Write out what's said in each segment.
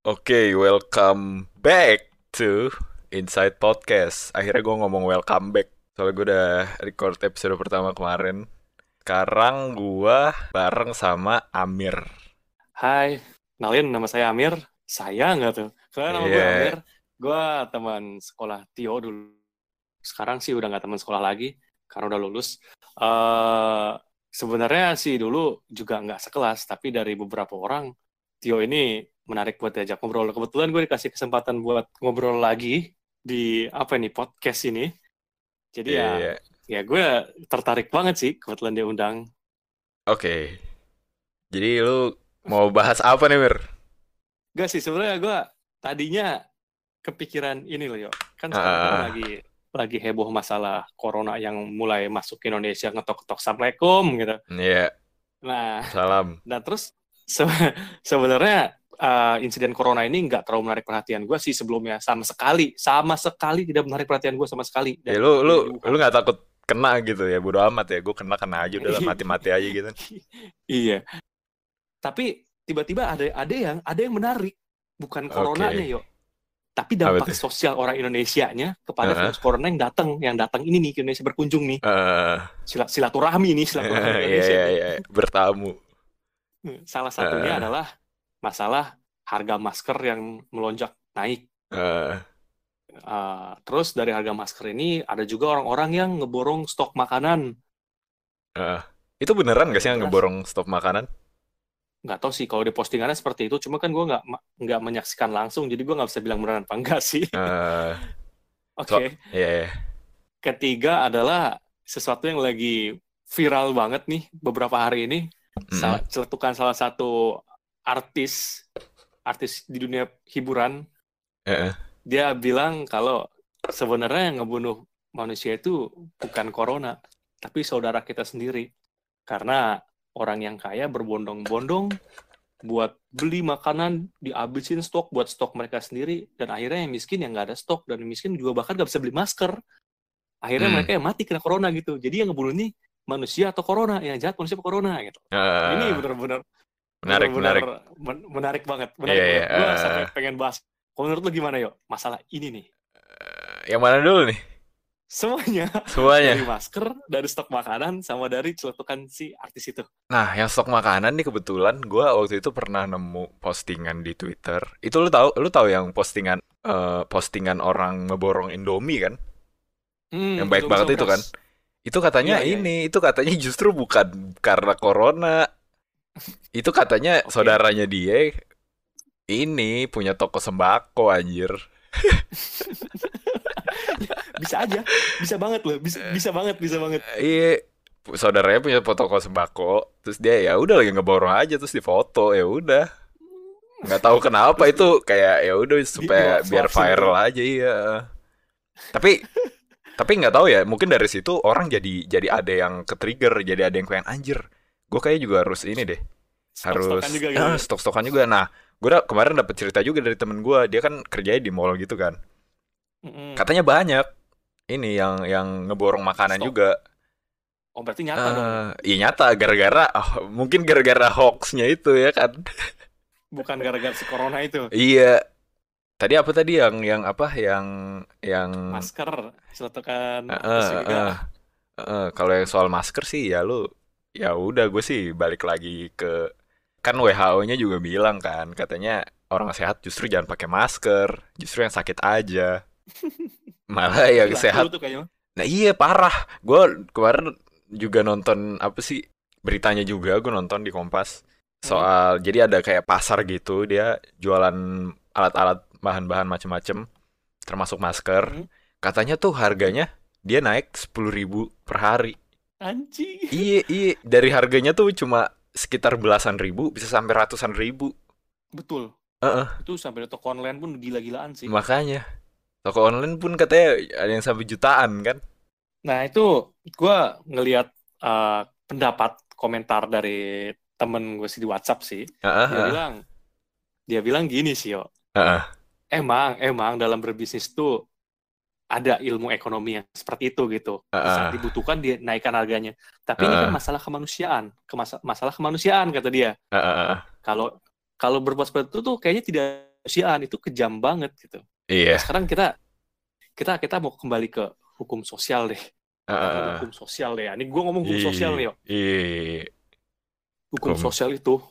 Oke, welcome back to Inside Podcast. Akhirnya gue ngomong welcome back. Soalnya gue udah record episode pertama kemarin. Sekarang gue bareng sama Amir. Hai, kenalin nama saya Amir. Saya nggak tuh? Karena nama gue Iya. Amir. Gue teman sekolah Tio dulu. Sekarang sih udah nggak teman sekolah lagi karena udah lulus. eh sebenarnya sih dulu juga nggak sekelas, tapi dari beberapa orang Tio ini menarik buat diajak ngobrol. Kebetulan gue dikasih kesempatan buat ngobrol lagi di apa ini podcast ini. Jadi ya, Iya. ya gue tertarik banget sih kebetulan dia undang. Oke. Jadi lu mau bahas apa nih, Mir? Gak sih, sebenarnya gue tadinya kepikiran ini loh, yo. Kan sekarang kan Ah. lagi lagi heboh masalah corona yang mulai masuk ke Indonesia ngetok-ketok assalamualaikum gitu. Iya, Nah, salam. dan terus se- sebenarnya uh, insiden corona ini nggak terlalu menarik perhatian gue sih sebelumnya sama sekali, sama sekali tidak menarik perhatian gue sama sekali. Ya Dan- lu lu lu nggak takut kena gitu ya? Bodo amat ya. Gue kena kena aja udah lah, mati-mati aja gitu. Iya. Tapi tiba-tiba ada ada yang ada yang menarik, bukan coronanya yo. Tapi Apa dampak sosial orang Indonesianya kepada Heeh. virus corona yang datang, yang datang ini nih ke Indonesia berkunjung nih. Sila- silaturahmi nih, silaturahmi iya Indonesia. iya nih. iya, bertamu. Salah satunya Heeh. adalah masalah harga masker yang melonjak naik. Eh, Uh, terus dari harga masker ini ada juga orang-orang yang ngeborong stok makanan. eh. Itu beneran gak sih yang ngeborong stok makanan? Nggak tahu sih kalau di postingannya seperti itu. Cuma kan gue nggak nggak menyaksikan langsung, jadi gue nggak bisa bilang beneran apa enggak sih. Eh, Oke. So- Iya, iya. Ketiga adalah sesuatu yang lagi viral banget nih beberapa hari ini. Mm. Celetukan salah satu artis, artis di dunia hiburan, dia bilang kalau sebenarnya yang ngebunuh manusia itu bukan corona, tapi saudara kita sendiri. Karena orang yang kaya berbondong-bondong buat beli makanan, dihabisin stok buat stok mereka sendiri, dan akhirnya yang miskin yang nggak ada stok, dan yang miskin juga bahkan nggak bisa beli masker. Akhirnya Hmm. mereka yang mati kena corona gitu. Jadi yang ngebunuh ini manusia atau corona, yang jahat manusia atau corona gitu. Eh, Ini benar-benar menarik benar-benar menarik. men- menarik banget. Menarik banget. iya, Gua eh. sampai pengen bahas. Kalau menurut lu gimana yuk? Masalah ini nih. Eh, Yang mana dulu nih? Semuanya Semuanya. dari masker, dari stok makanan, sama dari celetukan si artis itu. Nah, yang stok makanan nih kebetulan gua waktu itu pernah nemu postingan di Twitter. Itu lu tahu, lu tahu yang postingan eh, postingan orang ngeborong Indomie kan? Hmm, Yang baik banget itu kan? Itu katanya iya, ini, itu katanya justru bukan karena corona. Itu katanya Oke. saudaranya dia ini punya toko sembako anjir. Bisa aja, bisa banget loh, bisa, bisa banget, bisa banget. Iya, saudaranya punya toko sembako, terus dia ya udah lagi ngeborong aja terus difoto, ya udah. Nggak tahu kenapa itu kayak ya udah supaya di- biar viral aja iya. Tapi tapi nggak tahu ya, mungkin dari situ orang jadi jadi ada yang ke trigger, jadi ada yang kayak anjir. Gue kayak juga harus ini deh, harus Stok-stokan juga gitu. Ah, stok-stokan juga. Nah, gue kemarin dapet cerita juga dari temen gue, dia kan kerjanya di mall gitu kan. Mm-mm. Katanya banyak ini yang yang ngeborong makanan Stok. juga. Oh berarti nyata dong, Eh, iya nyata gara-gara oh, mungkin gara-gara hoaxnya itu ya kan. bukan gara-gara si corona itu. Iya. Tadi apa tadi yang yang apa yang yang Masker, Eh, terus eh, juga eh, eh, kalau yang soal masker sih ya lu ya udah gue sih balik lagi ke kan WHO-nya juga bilang kan katanya orang sehat justru jangan pakai masker, justru yang sakit aja. Malah yang Gila, sehat dulu tuh kayaknya. Nah iya parah. Gue kemarin juga nonton apa sih beritanya juga gue nonton di Kompas soal jadi ada kayak pasar gitu dia jualan alat-alat bahan-bahan macem-macem termasuk masker. Hmm. Katanya tuh harganya dia naik 10.000 per hari. Anjing. Iya iya dari harganya tuh cuma sekitar belasan ribu bisa sampai ratusan ribu. Betul. Heeh. Itu sampai toko online pun gila-gilaan sih. Makanya toko online pun katanya ada yang sampai jutaan kan. Nah, itu gue ngelihat eh, pendapat komentar dari temen gue sih di WhatsApp sih. Heeh, Dia heeh, bilang, dia bilang gini sih, yo. heeh. Emang, emang dalam berbisnis tuh ada ilmu ekonomi yang seperti itu gitu. Di saat dibutuhkan dinaikkan harganya. Tapi ini kan masalah kemanusiaan, Kemasa- masalah kemanusiaan kata dia. Heeh, heeh. Kalau kalau berbuat seperti itu tuh kayaknya tidak kemanusiaan itu kejam banget gitu. Iya. Nah, sekarang kita kita kita mau kembali ke hukum sosial deh. Heeh. hukum sosial deh. ya. Ini gue ngomong hukum sosial nih, yo. Iya. Hukum Hukum. sosial itu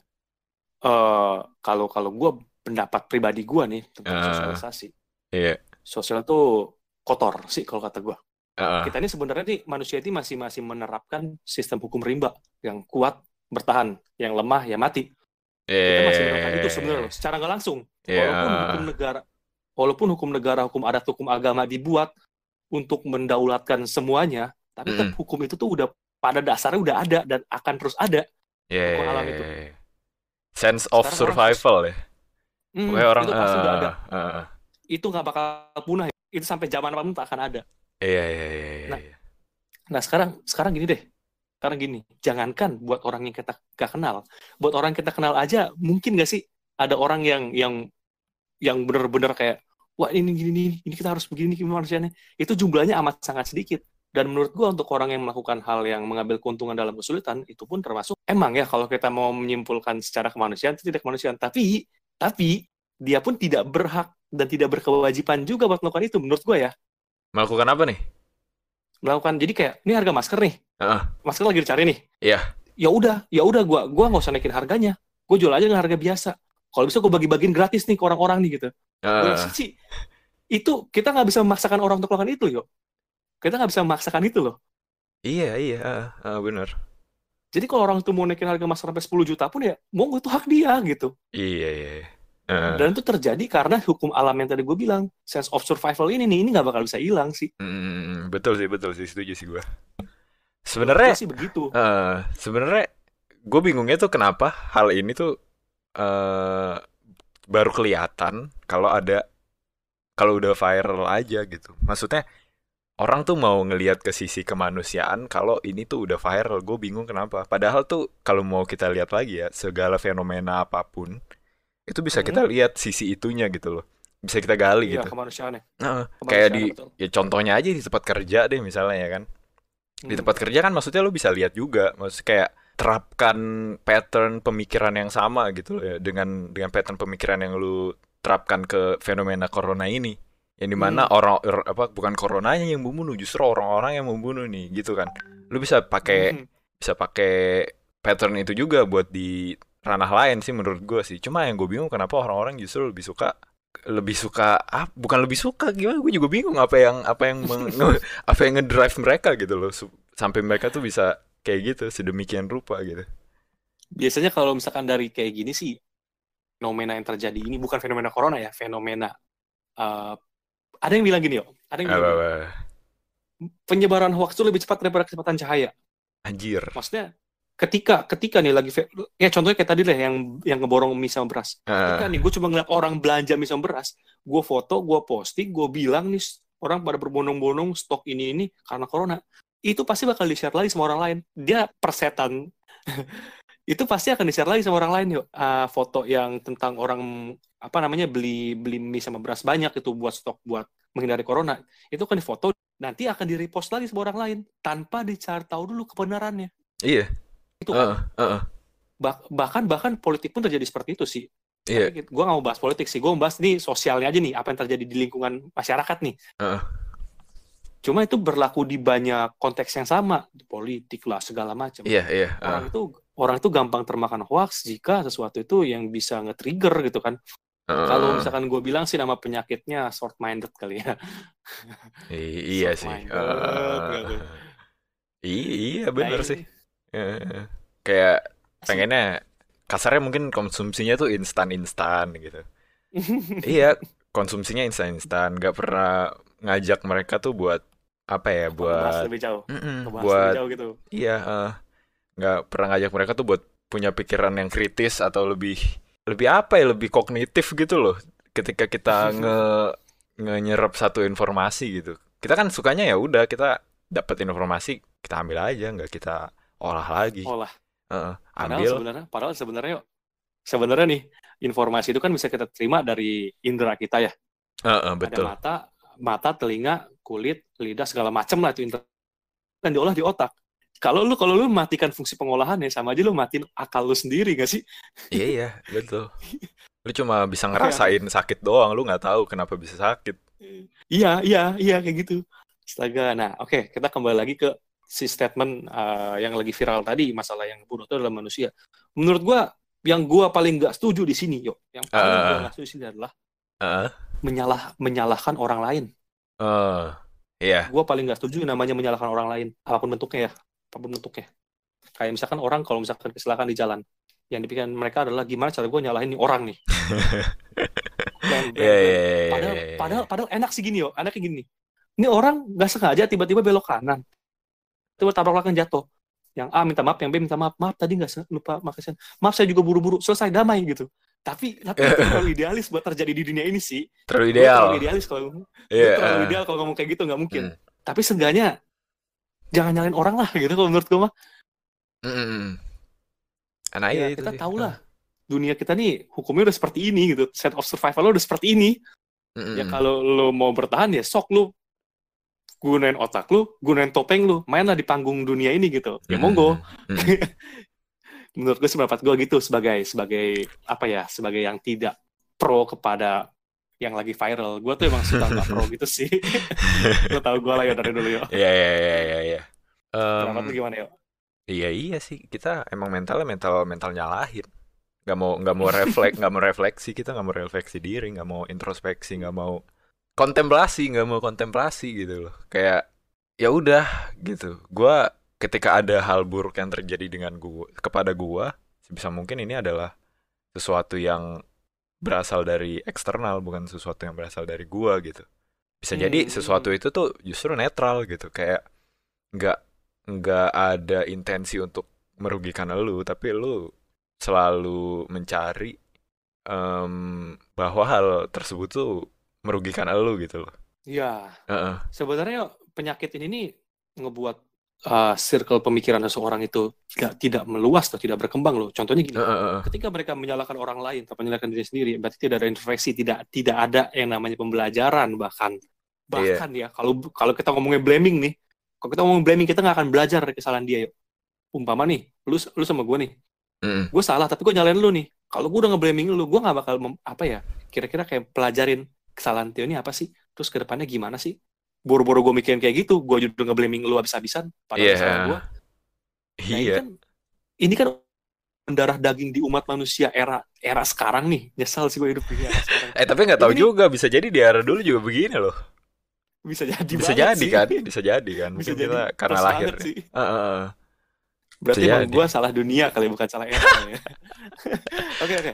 eh kalau kalau gue pendapat pribadi gue nih tentang sosialisasi. Iya. Sosial itu kotor sih kalau kata gue. Heeh. Kita ini sebenarnya nih manusia ini masih masih menerapkan sistem hukum rimba yang kuat bertahan, yang lemah ya mati. Kita masih menerapkan itu sebenarnya loh, secara nggak langsung. Iya. Walaupun hukum negara, walaupun hukum negara, hukum adat, hukum agama dibuat untuk mendaulatkan semuanya, tapi Mm-mm. hukum itu tuh udah pada dasarnya udah ada dan akan terus ada. Iya. hukum alam itu. Sense of Sekarang orang survival ya. Hmm, Pokoknya orang itu pasti udah ada. eh, eh, eh. Itu nggak bakal punah. Itu sampai zaman apa pun tak akan ada. Iya iya iya iya. Nah, iya. Nah sekarang sekarang gini deh. Sekarang gini, jangankan buat orang yang kita gak kenal, buat orang yang kita kenal aja, mungkin gak sih ada orang yang yang yang bener-bener kayak, wah ini gini ini, ini kita harus begini gimana. Itu jumlahnya amat sangat sedikit. Dan menurut gua untuk orang yang melakukan hal yang mengambil keuntungan dalam kesulitan, itu pun termasuk emang ya kalau kita mau menyimpulkan secara kemanusiaan itu tidak kemanusiaan. Tapi tapi dia pun tidak berhak dan tidak berkewajiban juga buat melakukan itu menurut gua ya. Melakukan apa nih? Melakukan jadi kayak ini harga masker nih. Heeh. masker lagi dicari nih. Iya. Ya udah, ya udah gua gua nggak usah naikin harganya. Gue jual aja dengan harga biasa. Kalau bisa gue bagi-bagiin gratis nih ke orang-orang nih gitu. Gua sih itu kita nggak bisa memaksakan orang untuk melakukan itu, yuk. Kita nggak bisa memaksakan itu loh. Iya iya. heeh, heeh, bener. Jadi kalau orang itu mau naikin harga masker sampai 10 juta pun ya, mau itu hak dia gitu. Iya iya. Heeh. Dan itu terjadi karena hukum alam yang tadi gue bilang, sense of survival ini nih, ini nggak bakal bisa hilang sih. Mm, betul sih betul sih setuju sih gue. Sebenarnya sih begitu. eh sebenarnya gue bingungnya tuh kenapa hal ini tuh eh baru kelihatan kalau ada kalau udah viral aja gitu. Maksudnya orang tuh mau ngelihat ke sisi kemanusiaan kalau ini tuh udah viral. Gue bingung kenapa. Padahal tuh kalau mau kita lihat lagi ya segala fenomena apa pun itu bisa kita lihat sisi itunya gitu loh. Bisa kita gali Iya, gitu. kemanusiaannya. Heeh. kayak di betul. ya contohnya aja di tempat kerja deh misalnya ya kan di Hmm. tempat kerja kan maksudnya lu bisa lihat juga maksudnya kayak terapkan pattern pemikiran yang sama gitu loh ya dengan dengan pattern pemikiran yang lu terapkan ke fenomena corona ini yang di mana Hmm. orang er- apa bukan coronanya yang membunuh justru orang-orang yang membunuh nih gitu kan lu bisa pakai Hmm. bisa pakai pattern itu juga buat di ranah lain sih menurut gue sih. Cuma yang gue bingung kenapa orang-orang justru lebih suka lebih suka ah bukan lebih suka gimana? Gue juga bingung apa yang apa yang meng- apa yang ngedrive mereka gitu loh. Sampai mereka tuh bisa kayak gitu sedemikian rupa gitu. Biasanya kalau misalkan dari kayak gini sih fenomena yang terjadi ini bukan fenomena corona ya fenomena eh, ada yang bilang gini yo ada yang bilang apa, apa. penyebaran hoax itu lebih cepat daripada kecepatan cahaya. Anjir. Maksudnya ketika ketika nih lagi ya contohnya kayak tadi lah yang yang ngeborong mie sama beras. Ketika Ah, nih gue cuma ngeliat orang belanja mie sama beras gue foto gue posting gue bilang nih orang pada berbondong-bondong stok ini ini karena corona. Itu pasti bakal di share lagi sama orang lain. Dia persetan. Itu pasti akan di share lagi sama orang lain yuk. Ah, foto yang tentang orang apa namanya beli beli mie sama beras banyak itu buat stok buat menghindari corona. Itu akan difoto nanti akan di repost lagi sama orang lain tanpa dicari tahu dulu kebenarannya. Iya itu kan. Heeh, heeh. Bah- bahkan bahkan politik pun terjadi seperti itu sih iya gue gak mau bahas politik sih, gue mau bahas nih sosialnya aja nih, apa yang terjadi di lingkungan masyarakat nih. Heeh. Cuma itu berlaku di banyak konteks yang sama, di politik lah segala macam. iya iya Orang ah, itu orang itu gampang termakan hoax jika sesuatu itu yang bisa nge-trigger gitu kan. heeh. Kalau misalkan gue bilang sih nama penyakitnya short minded kali ya. I- iya sih gitu. i- iya bener Nah, sih Heeh. kayak pengennya kasarnya mungkin konsumsinya tuh instan-instan gitu. Iya, konsumsinya instan-instan, nggak pernah ngajak mereka tuh buat apa ya, buat lebih jauh, Mm-mm, ngebahas buat lebih jauh gitu. iya, eh, nggak pernah ngajak mereka tuh buat punya pikiran yang kritis atau lebih lebih apa ya, lebih kognitif gitu loh. Ketika kita nge nge-nyerap satu informasi gitu, kita kan sukanya ya udah kita dapat informasi kita ambil aja, nggak kita olah lagi. Olah. Padahal ambil, sebenarnya, padahal sebenarnya yuk, sebenarnya nih informasi itu kan bisa kita terima dari indera kita ya. Heeh, Ada betul. mata, mata, telinga, kulit, lidah segala macam lah itu indera kan diolah di otak. Kalau lu kalau lu matikan fungsi pengolahannya sama aja lu matiin akal lu sendiri gak sih? Iya, iya, betul. Lu cuma bisa ngerasain sakit doang, lu nggak tahu kenapa bisa sakit. Iya, iya, iya kayak gitu. Astaga. Nah, oke, kita kembali lagi ke si statement uh, yang lagi viral tadi, masalah yang bunuh itu adalah manusia. Menurut gua, yang gua paling nggak setuju di sini, yuk, yang paling Uh. gua nggak setuju di sini adalah Heeh. menyalah menyalahkan orang lain. Eh, iya. Gua paling nggak setuju namanya menyalahkan orang lain, apa pun bentuknya ya, apa pun bentuknya. Kayak misalkan orang kalau misalkan kecelakaan di jalan, yang dipikirkan mereka adalah gimana cara gue nyalahin nih orang nih. Dan, Iya, dan- iya, iya, padahal, iya. padahal, padahal enak sih gini yo, enaknya gini. Ini orang nggak sengaja tiba-tiba belok kanan, tiba tabrak belakang jatuh. Yang A minta maaf, yang B minta maaf. Maaf tadi nggak lupa makasih. Maaf saya juga buru-buru. Selesai damai gitu. Tapi tapi itu terlalu idealis buat terjadi di dunia ini sih. terlalu Gue terlalu ideal. idealis kalau Iya. terlalu eh. ideal kalau ngomong kayak gitu nggak mungkin. Hmm. Tapi seenggaknya jangan nyalain orang lah gitu kalau menurut gue mah. Mm, iya Ya, itu kita tahu lah dunia kita nih hukumnya udah seperti ini gitu. Set of survival udah seperti ini. Mm, Ya mm. kalau lo mau bertahan ya sok lu gunain otak lu, gunain topeng lu, mainlah di panggung dunia ini gitu. Ya Mm, monggo. mm, mm. Menurut gue pendapat gue gitu sebagai sebagai apa ya, sebagai yang tidak pro kepada yang lagi viral. Gue tuh emang suka nggak pro gitu sih. lo tau gue lah ya dari dulu ya. Iya, iya, iya, iya, iya. Em, Pendapat lu gimana ya? Iya iya sih kita emang mentalnya mental mental nyalahin nggak mau nggak mau refleks nggak mau refleksi kita nggak mau refleksi diri nggak mau introspeksi nggak mau kontemplasi nggak mau kontemplasi gitu loh. Kayak ya udah gitu. Gua ketika ada hal buruk yang terjadi dengan gua kepada gua sebisa mungkin ini adalah sesuatu yang berasal dari eksternal bukan sesuatu yang berasal dari gua gitu. Bisa jadi Hmm. sesuatu itu tuh justru netral gitu. Kayak nggak nggak ada intensi untuk merugikan lu tapi lu selalu mencari em, bahwa hal tersebut tuh merugikan lu gitu loh Ya, Heeh. sebenarnya penyakit ini nih ngebuat uh, circle pemikiran seseorang itu tidak tidak meluas atau tidak berkembang loh. Contohnya gini, Heeh, heeh. ketika mereka menyalahkan orang lain atau menyalahkan diri sendiri, berarti tidak ada introspeksi, tidak tidak ada yang namanya pembelajaran bahkan bahkan ya kalau kalau kita ngomongnya blaming nih, kalau kita ngomong blaming kita nggak akan belajar dari kesalahan dia yuk. Umpama nih, lu lu sama gue nih, Mm-mm. gue salah tapi gue nyalain lu nih. Kalau gue udah nge-blaming lu, gue nggak bakal mem- apa ya, kira-kira kayak pelajarin kesalahan Tio ini apa sih? Terus ke depannya gimana sih? Boro-boro gue mikirin kayak gitu, gue juga nge-blaming lu habis-habisan padahal Iya. kesalahan gue. Nah, ini iya kan ini kan mendarah daging di umat manusia era era sekarang nih. Nyesal sih gue hidup di era sekarang. eh tapi nggak tahu Ini- juga bisa jadi di era dulu juga begini loh Bisa jadi bisa jadi sih. kan bisa jadi kan Bisa mungkin jadi kita karena lahir sih. Heeh, heeh. Berarti Bisa emang gue salah dunia kali bukan salah era. ya. Oke oke.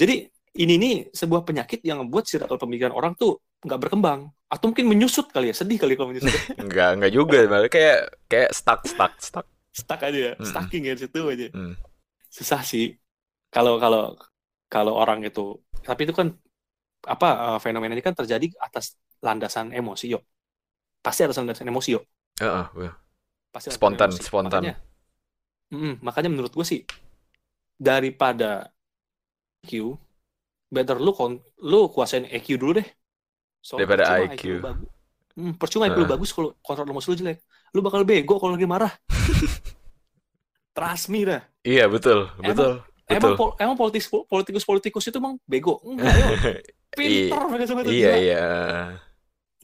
Jadi ini nih sebuah penyakit yang membuat circle pemikiran orang tuh nggak berkembang atau mungkin menyusut kali ya sedih kali kalau menyusut nggak nggak juga malah kayak kayak stuck stuck stuck stuck aja ya Mm-mm. stucking ya situ aja Mm. susah sih kalau kalau kalau orang itu tapi itu kan apa eh, fenomena ini kan terjadi atas landasan emosi yo pasti atas landasan emosi yo Heeh, heeh. pasti Spontan, emosi. spontan. makanya, Mm-mm, makanya menurut gue sih daripada EQ better lu kon lu kuasain EQ dulu deh Soalnya Daripada IQ. lu bagus Hmm, percuma IQ lu Heeh. bagus kalau kontrol emosi lu jelek lu bakal bego kalau lagi marah trust me dah iya betul Emang- betul Emang, betul pol- emang politikus politikus politikus itu emang bego? Enggak, pintar mereka semua itu iya iya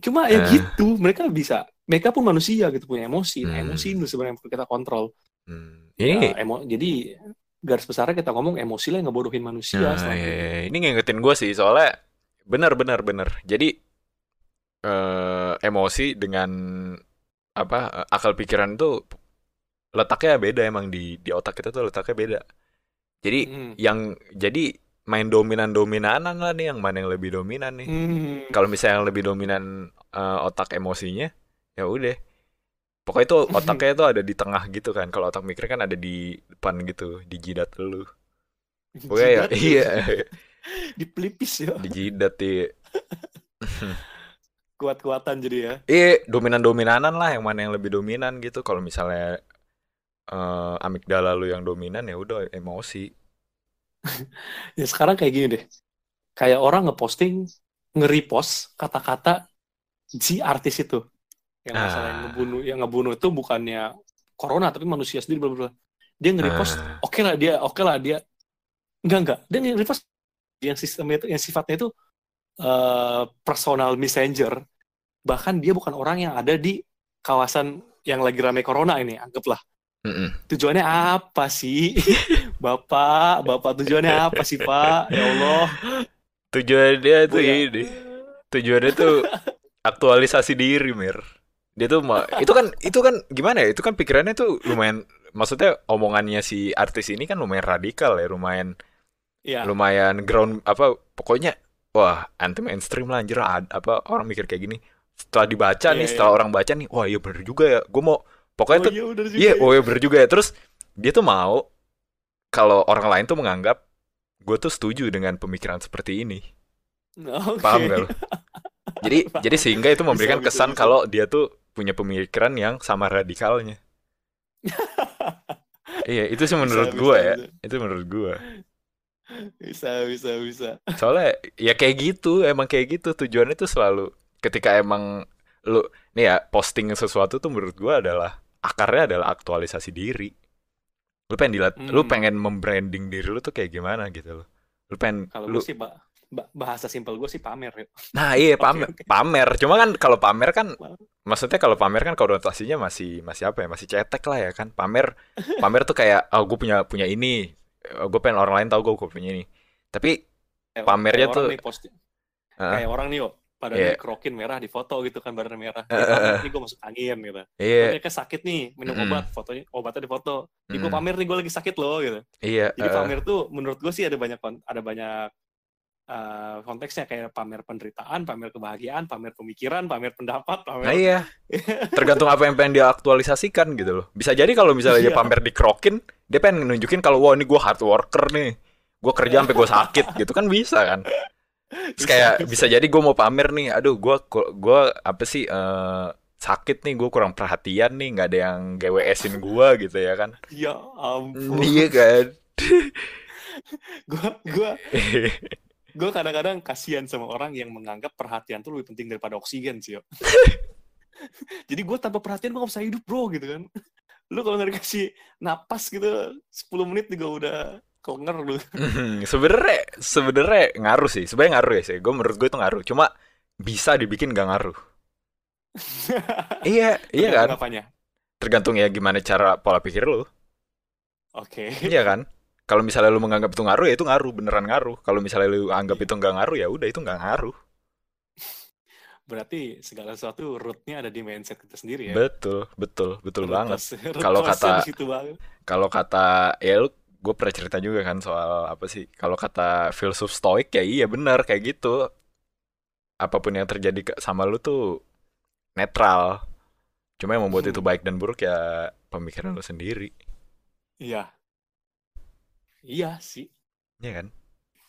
Cuma ya Eh. gitu, mereka bisa. Mereka pun manusia gitu punya emosi. Nah, Hmm. emosi itu sebenarnya yang perlu kita kontrol. Hmm. ini Ya, emo jadi garis besarnya kita ngomong emosi lah yang ngebodohin manusia. Nah, iya, ini. iya. ini ngingetin gue sih soalnya benar benar benar. Jadi eh, emosi dengan apa akal pikiran tuh letaknya beda emang di di otak kita tuh letaknya beda. Jadi Hmm. yang jadi main dominan dominanan lah nih yang mana yang lebih dominan nih. Hmm. Kalau misalnya yang lebih dominan eh, otak emosinya ya udah. Pokoknya itu otaknya itu ada di tengah gitu kan. Kalau otak mikir kan ada di depan gitu, di jidat lu. Pokoknya ya, iya, Di pelipis ya. di jidat iya. Kuat-kuatan jadi ya. Iya, dominan-dominanan lah yang mana yang lebih dominan gitu. Kalau misalnya eh, amigdala lu yang dominan ya udah emosi. Ya sekarang kayak gini deh. Kayak orang ngeposting, nge-repost kata-kata si artis itu. Yang masalah yang Ah. ngebunuh, yang ngebunuh itu bukannya corona tapi manusia sendiri bla bla bla. Dia nge-repost, Ah. oke lah dia, oke lah dia. Enggak enggak, dia nge-repost yang sistemnya itu yang sifatnya itu eh, personal messenger bahkan dia bukan orang yang ada di kawasan yang lagi ramai corona ini anggaplah Mm-mm. tujuannya apa sih bapak bapak tujuannya apa sih pak ya Allah Tujuannya tuh gue ya ini. Tujuannya tuh aktualisasi diri, Mir. Dia tuh ma- itu kan itu kan gimana ya? Itu kan pikirannya tuh lumayan maksudnya omongannya si artis ini kan lumayan radikal ya, lumayan ya lumayan ground apa pokoknya wah anti mainstream lah anjir apa orang mikir kayak gini. Setelah dibaca iya nih, iya setelah orang baca nih, wah iya bener juga ya. Gue mau pokoknya oh tuh iya iya, ya oh iya bener juga ya. Terus dia tuh mau kalau orang lain tuh menganggap gue tuh setuju dengan pemikiran seperti ini. Paham gak lo? Jadi jadi sehingga itu memberikan bisa kesan bisa kalau dia tuh punya pemikiran yang sama radikalnya. Iya, itu sih bisa menurut bisa gua ya. bisa Itu menurut gua. bisa bisa bisa Soalnya ya kayak gitu, emang kayak gitu tujuannya tuh selalu ketika emang lu nih ya posting sesuatu tuh menurut gua adalah akarnya adalah aktualisasi diri. Lu pengen dilihat, lu hmm. pengen membranding diri lu tuh kayak gimana gitu loh. Lu pengen kalau lu sih ba- bahasa simpel gue sih pamer Nah, iya pamer, oke pamer. Cuma kan kalau pamer kan maksudnya kalau pamer kan konotasinya masih masih apa ya? Masih cetek lah ya kan. Pamer pamer tuh kayak oh gue punya punya ini. Gue pengen orang lain tahu gue punya ini. Tapi kayak, pamernya kayak orang tuh nih post Heeh, kayak orang nih kok iya. badannya kerokin merah di foto gitu kan badan merah Eh, eh, eh. nih gue masuk angin gitu Iya. ternyata sakit nih minum Mm-mm. obat fotonya obatnya di foto nih gue Mm-mm. pamer nih gue lagi sakit loh gitu Iya, jadi eh, pamer tuh menurut gue sih ada banyak ada banyak eh, konteksnya kayak pamer penderitaan pamer kebahagiaan pamer pemikiran pamer pendapat Nah pamer iya, tergantung apa yang pengen dia aktualisasikan gitu loh. Bisa jadi kalau misalnya dia iya pamer dikrokin, dia pengen nunjukin kalau wah ini gue hard worker nih. Gue kerja sampai gue sakit gitu kan bisa kan. Terus kayak bisa jadi gue mau pamer nih, aduh gue gue apa sih eh, sakit nih, gue kurang perhatian nih, nggak ada yang GWS-in gue gitu ya kan. ya ampun Iya kan. gue gue gue kadang-kadang kasihan sama orang yang menganggap perhatian tuh lebih penting daripada oksigen sih jadi gue tanpa perhatian gue gak bisa hidup bro gitu kan lu kalau nggak dikasih napas gitu 10 menit juga udah kelengar lu Hmm, sebenarnya sebenarnya ngaruh sih, sebenarnya ngaruh ya sih. Gue menurut gue itu ngaruh, cuma bisa dibikin gak ngaruh. Iya, iya kan. apanya Tergantung ya gimana cara pola pikir lu. oke Iya kan? Kalau misalnya lu menganggap itu ngaruh ya itu ngaruh, beneran ngaruh. Kalau misalnya lu anggap itu nggak ngaruh ya udah itu nggak ngaruh. berarti segala sesuatu rootnya ada di mindset kita sendiri ya Betul, betul, betul root banget. Kalau kata kalau kata ya lu gue pernah cerita juga kan soal apa sih? Kalau kata filsuf stoik ya iya benar kayak gitu. Apa pun yang terjadi sama lu tuh netral. Cuma yang membuat itu Hmm, baik dan buruk ya pemikiran lu sendiri. iya iya sih Iya kan?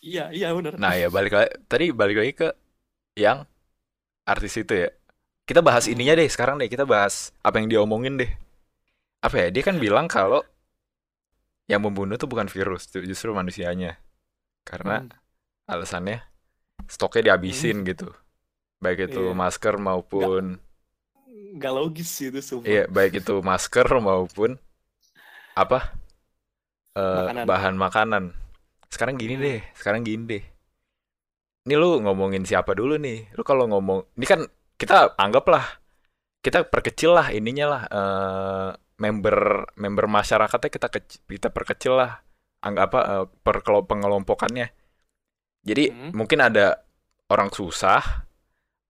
iya iya benar Nah, ya balik lagi tadi balik lagi ke yang artis itu ya. Kita bahas Hmm, ininya deh sekarang deh. Kita bahas apa yang dia omongin deh. Apa ya? Dia kan bilang kalau yang membunuh tuh bukan virus, justru manusianya. Karena hmm, alasannya stoknya hmm, dihabisin gitu. Baik itu iya masker maupun nggak logis sih itu iya, sumpah baik itu masker maupun apa? Eh, makanan bahan makanan. Sekarang gini deh, sekarang gini deh. Ini lu ngomongin siapa dulu nih? Lu kalau ngomong, ini kan kita anggaplah kita perkecil lah ininya lah eh, member member masyarakatnya kita keci- kita perkecil lah anggap apa eh, perkelo- pengelompokannya. Jadi Hmm, mungkin ada orang susah,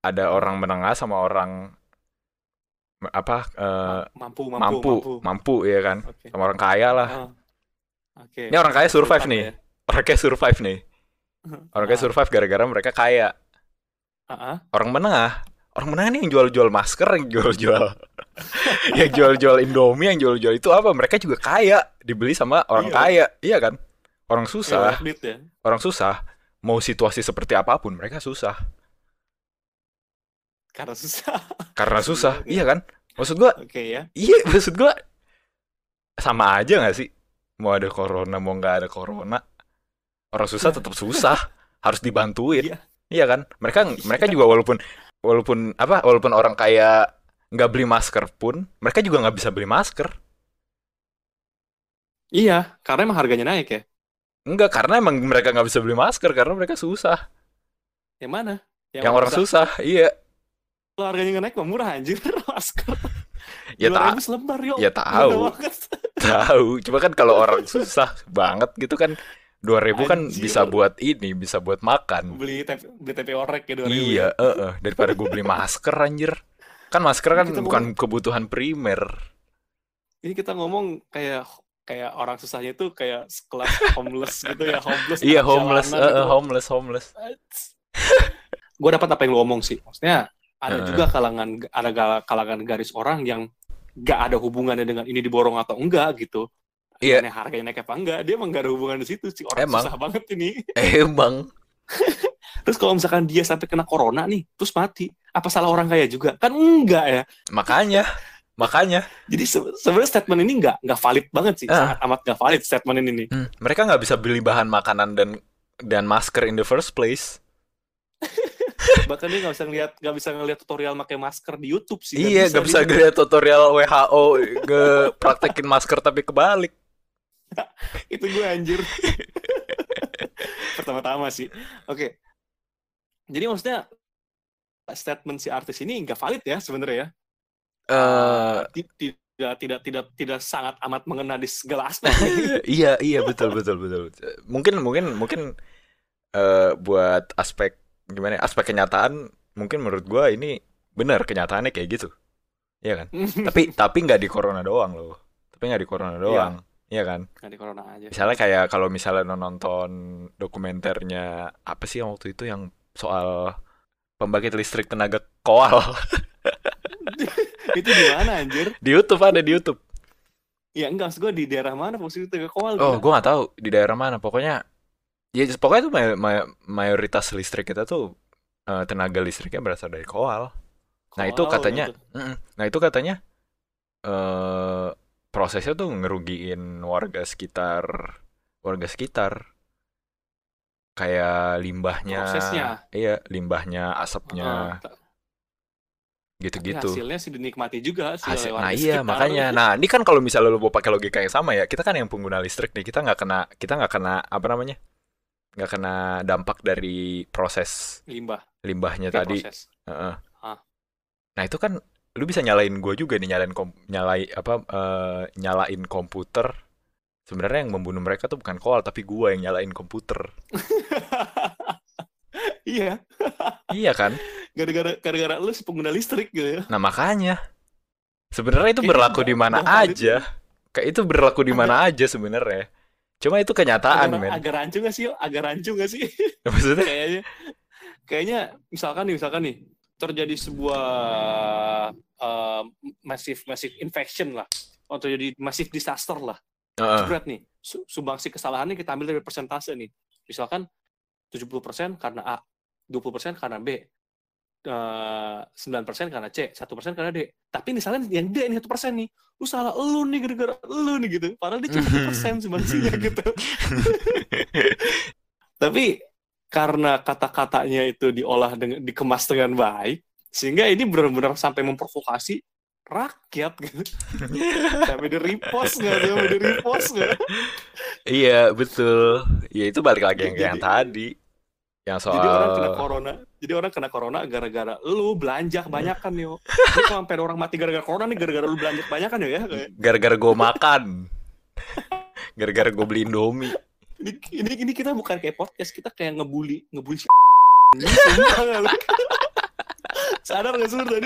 ada orang menengah sama orang apa eh, Ma- mampu mampu mampu mampu mampu ya kan, oke sama orang kaya lah. Ah, oke. Ini orang kaya survive sultan nih, ya. Orang kaya survive nih, orang kaya ah. survive gara-gara mereka kaya. ah. Orang menengah, orang menengah nih yang jual-jual masker, yang jual-jual, yang jual-jual Indomie, yang jual-jual itu apa? Mereka juga kaya, dibeli sama orang iya. kaya, iya kan? Orang iya susah, banyak duit ya. Orang susah, mau situasi seperti apa pun mereka susah, karena susah. Karena iya susah, iya kan? Maksud gua, oke ya. Iya maksud gua sama aja nggak sih? Mau ada corona, mau nggak ada corona, orang susah tetap susah, harus dibantuin, iya iya kan? Mereka mereka iya juga walaupun walaupun apa, walaupun orang kaya nggak beli masker pun, mereka juga nggak bisa beli masker. iya karena emang harganya naik ya Enggak, karena emang mereka nggak bisa beli masker karena mereka susah. Yang mana? Yang, orang susah, iya. Kalau harganya nggak naik mah murah anjir masker. Ya tak 2.000 selembar yuk. ya tahu, tahu. Cuma kan kalau orang susah banget gitu kan 2000 kan Anjir. bisa buat ini, bisa buat makan. Beli TP, beli TP orek ya 2000. Iya, eh, eh. daripada gue beli masker anjir. Kan masker kan Kita bukan kebutuhan primer. Ini kita ngomong kayak kayak orang susahnya itu kayak sekelas homeless gitu ya, homeless. Iya, homeless, eh, eh, gitu. homeless, homeless. gue dapat apa yang lu omong sih maksudnya ada Heeh. juga kalangan ada kalangan garis orang yang gak ada hubungannya dengan ini diborong atau enggak gitu Iya. Dengan harganya naik apa enggak dia emang gak ada hubungan di situ sih orang Emang. susah banget ini Emang terus kalau misalkan dia sampai kena corona nih terus mati apa salah orang kaya juga kan enggak ya makanya makanya jadi se- sebenarnya statement ini enggak nggak valid banget sih Ah. sangat amat gak valid statement ini nih hmm, mereka nggak bisa beli bahan makanan dan dan masker in the first place. bahkan dia nggak bisa ngeliat nggak bisa ngeliat tutorial pakai masker di YouTube sih. Iya, nggak bisa dia. ngeliat tutorial WHO nge praktekin masker tapi kebalik. itu gue anjir. Pertama-tama sih. Oke. Jadi maksudnya statement si artis ini nggak valid ya sebenarnya ya? Eh, Ti- tidak tidak tidak tidak sangat amat mengena di segala aspek iya iya betul betul betul. Mungkin mungkin mungkin eh buat aspek gimana ya, aspek kenyataan mungkin menurut gua ini benar kenyataannya kayak gitu. Iya kan? Tapi tapi nggak di corona doang loh. Tapi nggak di corona doang. Iya kan? Nggak di corona aja. Misalnya kayak kalau misalnya nonton dokumenternya apa sih yang waktu itu yang soal pembangkit listrik tenaga koal? Itu di mana anjir? Di YouTube ada di YouTube. Ya enggak maksud gue di daerah mana posisi itu kowal Oh, gue nggak tahu di daerah mana. Pokoknya, ya pokoknya tuh may- may- mayoritas listrik kita tuh eh, tenaga listriknya berasal dari koal. Nah itu katanya, Mm-mm. nah itu katanya eh prosesnya tuh ngerugiin warga sekitar, warga sekitar. Kayak limbahnya, Prosesnya. iya limbahnya, asapnya, gitu-gitu. hasilnya sih dinikmati juga sih Hasil, oleh nah iya sekitar. makanya nah ini kan kalau misalnya lo mau pakai logika yang sama ya kita kan yang pengguna listrik nih kita nggak kena kita nggak kena apa namanya nggak kena dampak dari proses limbah. limbahnya kayak tadi. proses. Heeh. Ah. nah itu kan lu bisa nyalain gue juga nih nyalain kom nyalai apa eh, nyalain komputer. Sebenarnya yang membunuh mereka tuh bukan koal tapi gue yang nyalain komputer. Iya. Iya kan? Gara-gara gara-gara lu pengguna listrik gitu ya. Nah makanya. Sebenarnya itu Kayaknya berlaku di mana aja. kayak itu berlaku di mana aja sebenarnya cuma itu kenyataan agak, men. agak rancu gak sih agak rancu gak sih? Maksudnya? Kayaknya. Kayaknya misalkan nih misalkan nih terjadi sebuah uh, massive massive infection lah. Atau jadi massive disaster lah. Heeh. Jebret nih. Su- sumbangsi kesalahannya kita ambil dari persentase nih. Misalkan 70% karena A 20% karena B eh, 9% karena C 1% karena D. Tapi misalnya yang D ini 1% nih lu salah lu nih gara-gara lu nih gitu. Padahal dia cuma 1% sumbangsinya gitu. Tapi karena kata-katanya itu diolah dengan dikemas dengan baik sehingga ini benar-benar sampai memprovokasi rakyat gitu. Sampai di repost nggak sampai di repost nggak? Iya betul. Ya itu balik lagi yang, yang tadi, yang soal jadi orang kena corona jadi orang kena corona gara-gara lu belanja kebanyakan yo Ini kalau sampai orang mati gara-gara corona nih gara-gara lu belanja kebanyakan ya kayak gara-gara gue makan, gara-gara gue beli Indomie. ini, ini ini kita bukan kayak podcast kita kayak ngebully ngebully si lu? sadar nggak sih lu tadi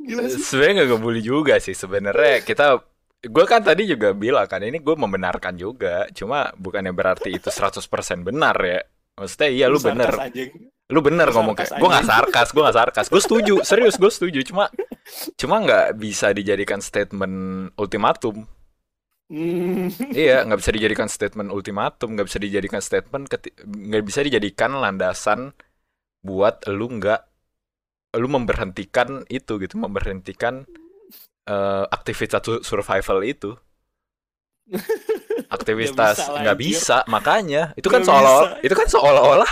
gila sih Sebenarnya nggak ngebully juga sih sebenarnya kita. Gue kan tadi juga bilang kan ini gue membenarkan juga, cuma bukannya berarti itu 100% benar ya. Maksudnya iya lu sarkas, bener, anjing. Lu bener ngomong kayak gue nggak sarkas, gue nggak sarkas, gue setuju, serius gue setuju, cuma cuma nggak bisa dijadikan statement ultimatum. Hmm. Iya, nggak bisa dijadikan statement ultimatum, nggak bisa dijadikan statement, nggak bisa dijadikan landasan buat lu nggak, lu memberhentikan itu gitu, memberhentikan eh, aktivitas su- survival itu. Aktivitas Nggak bisa bisa, makanya itu kan bisa. itu kan seolah-olah,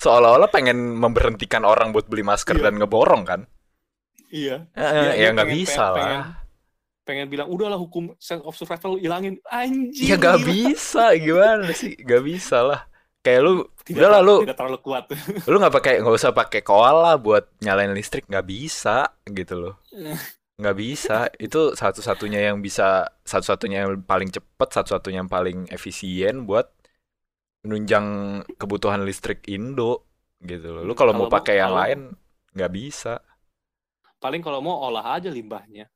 seolah-olah pengen memberhentikan orang buat beli masker Iya. dan ngeborong kan? iya Eh, Dia- ya dia nggak pengen- bisa pengen- lah. pengen bilang udahlah hukum sense of survival ilangin anjing Ya gak gila. bisa, gimana sih? Gak bisa lah. Kayak lu, tidak, udah lah lu, tidak terlalu kuat lu nggak pakai, nggak usah pakai koala buat nyalain listrik, nggak bisa gitu loh. Nggak bisa. Itu satu-satunya yang bisa, satu-satunya yang paling cepet, satu-satunya yang paling efisien buat menunjang kebutuhan listrik Indo gitu loh. Lu kalau mau pakai yang kalau- lain nggak bisa. paling kalau mau olah aja limbahnya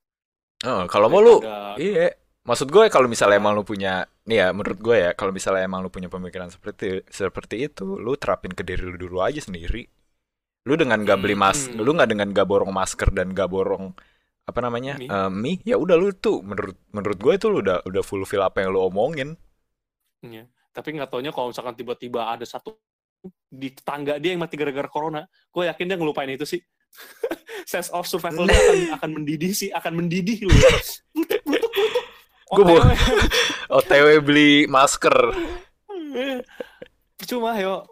Oh, kalau mau lu, Daripada- iya. Maksud gue kalau misalnya emang lu punya, nih ya menurut gue ya, kalau misalnya emang lu punya pemikiran seperti seperti itu, lu terapin ke diri lu dulu aja sendiri. Lu dengan gak beli mas, Hmm. lu nggak dengan gak borong masker dan gak borong apa namanya Mie. eh, mie, ya udah lu tuh menurut menurut gue itu lu udah udah fulfill apa yang lu omongin. Iya. Tapi nggak taunya kalau misalkan tiba-tiba ada satu di tetangga dia yang mati gara-gara corona, gue yakin dia ngelupain itu sih. Sense of survival dia akan, akan mendidih sih, akan mendidih lu. Gua mau- OTW. Beli masker. Cuma yo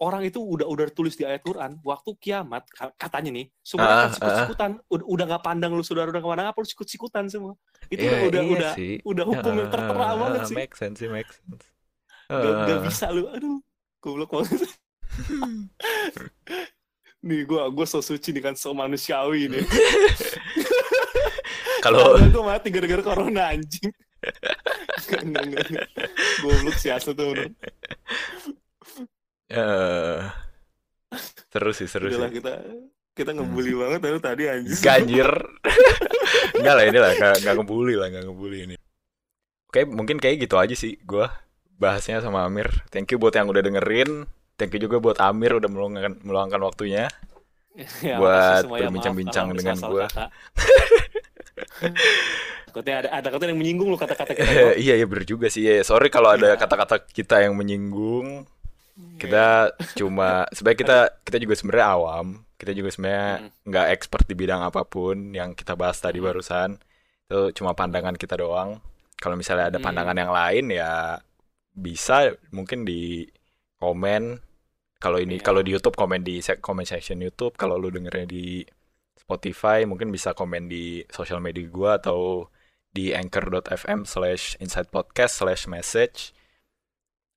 orang itu udah udah tulis di ayat Quran waktu kiamat ka- katanya nih semua Ah, akan sikut-sikutan udah udah nggak pandang lu saudara udah ke mana apa lu sikut-sikutan semua itu Ya, udah iya udah sih. udah hukum yang tertera Ah, banget sih Make sense sih, make sense. Gak, gak bisa lu, aduh, goblok banget. nih gua gua so suci nih kan so manusiawi nih. Kalau gue mati gara-gara corona anjing. Enggak, enggak, enggak. Goblok tuh. Bro. eh, seru sih, seru Udah lah sih. kita kita ngebully banget lalu tadi anjing. Ganjir. Enggak lah ini lah, enggak, enggak ngebully lah, enggak ngebully ini. Oke, mungkin kayak gitu aja sih gua bahasnya sama Amir. Thank you buat yang udah dengerin. Thank you juga buat Amir udah meluangkan meluangkan waktunya. Ya, buat berbincang-bincang dengan kata. Takutnya ada ada kata yang menyinggung lu kata-kata kita. iya, iya bener juga sih. Ya, sorry kalau ada Iya. kata-kata kita yang menyinggung. Kita cuma sebenarnya kita kita juga sebenarnya awam. Kita juga sebenarnya nggak expert di bidang apa pun yang kita bahas tadi Hmm. barusan. Itu cuma pandangan kita doang. Kalau misalnya ada Hmm. pandangan yang lain ya bisa mungkin di komen. Kalau ini Iya. kalau di YouTube komen di comment section YouTube. Kalau lu dengernya di Spotify mungkin bisa komen di sosial media gua atau di anchor.fm slash inside podcast slash message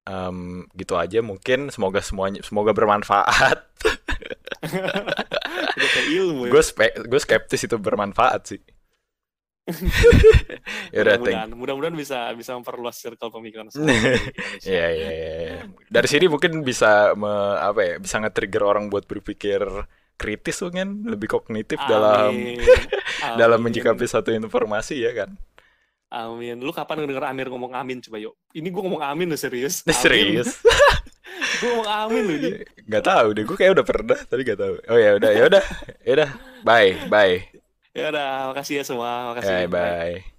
Em, gitu aja mungkin semoga semuanya semoga bermanfaat ya. gue gue skeptis itu bermanfaat sih ya udah mudah-mudahan, mudah-mudahan bisa bisa memperluas circle pemikiran semua. Iya iya iya. Dari sini mungkin bisa me- apa ya? Bisa nge-trigger orang buat berpikir kritis mungkin lebih kognitif dalam Amin. dalam Amin. menyikapi satu informasi ya kan. Amin. Lu kapan denger Amir ngomong amin coba yuk. Ini gua ngomong amin loh serius. Serius? Gue ngomong amin loh ini. Gak tahu deh. Gue kayak udah pernah tapi gak tahu. Oh ya udah ya udah ya udah. Bye bye. Ya udah, makasih ya semua. Makasih. Bye bye.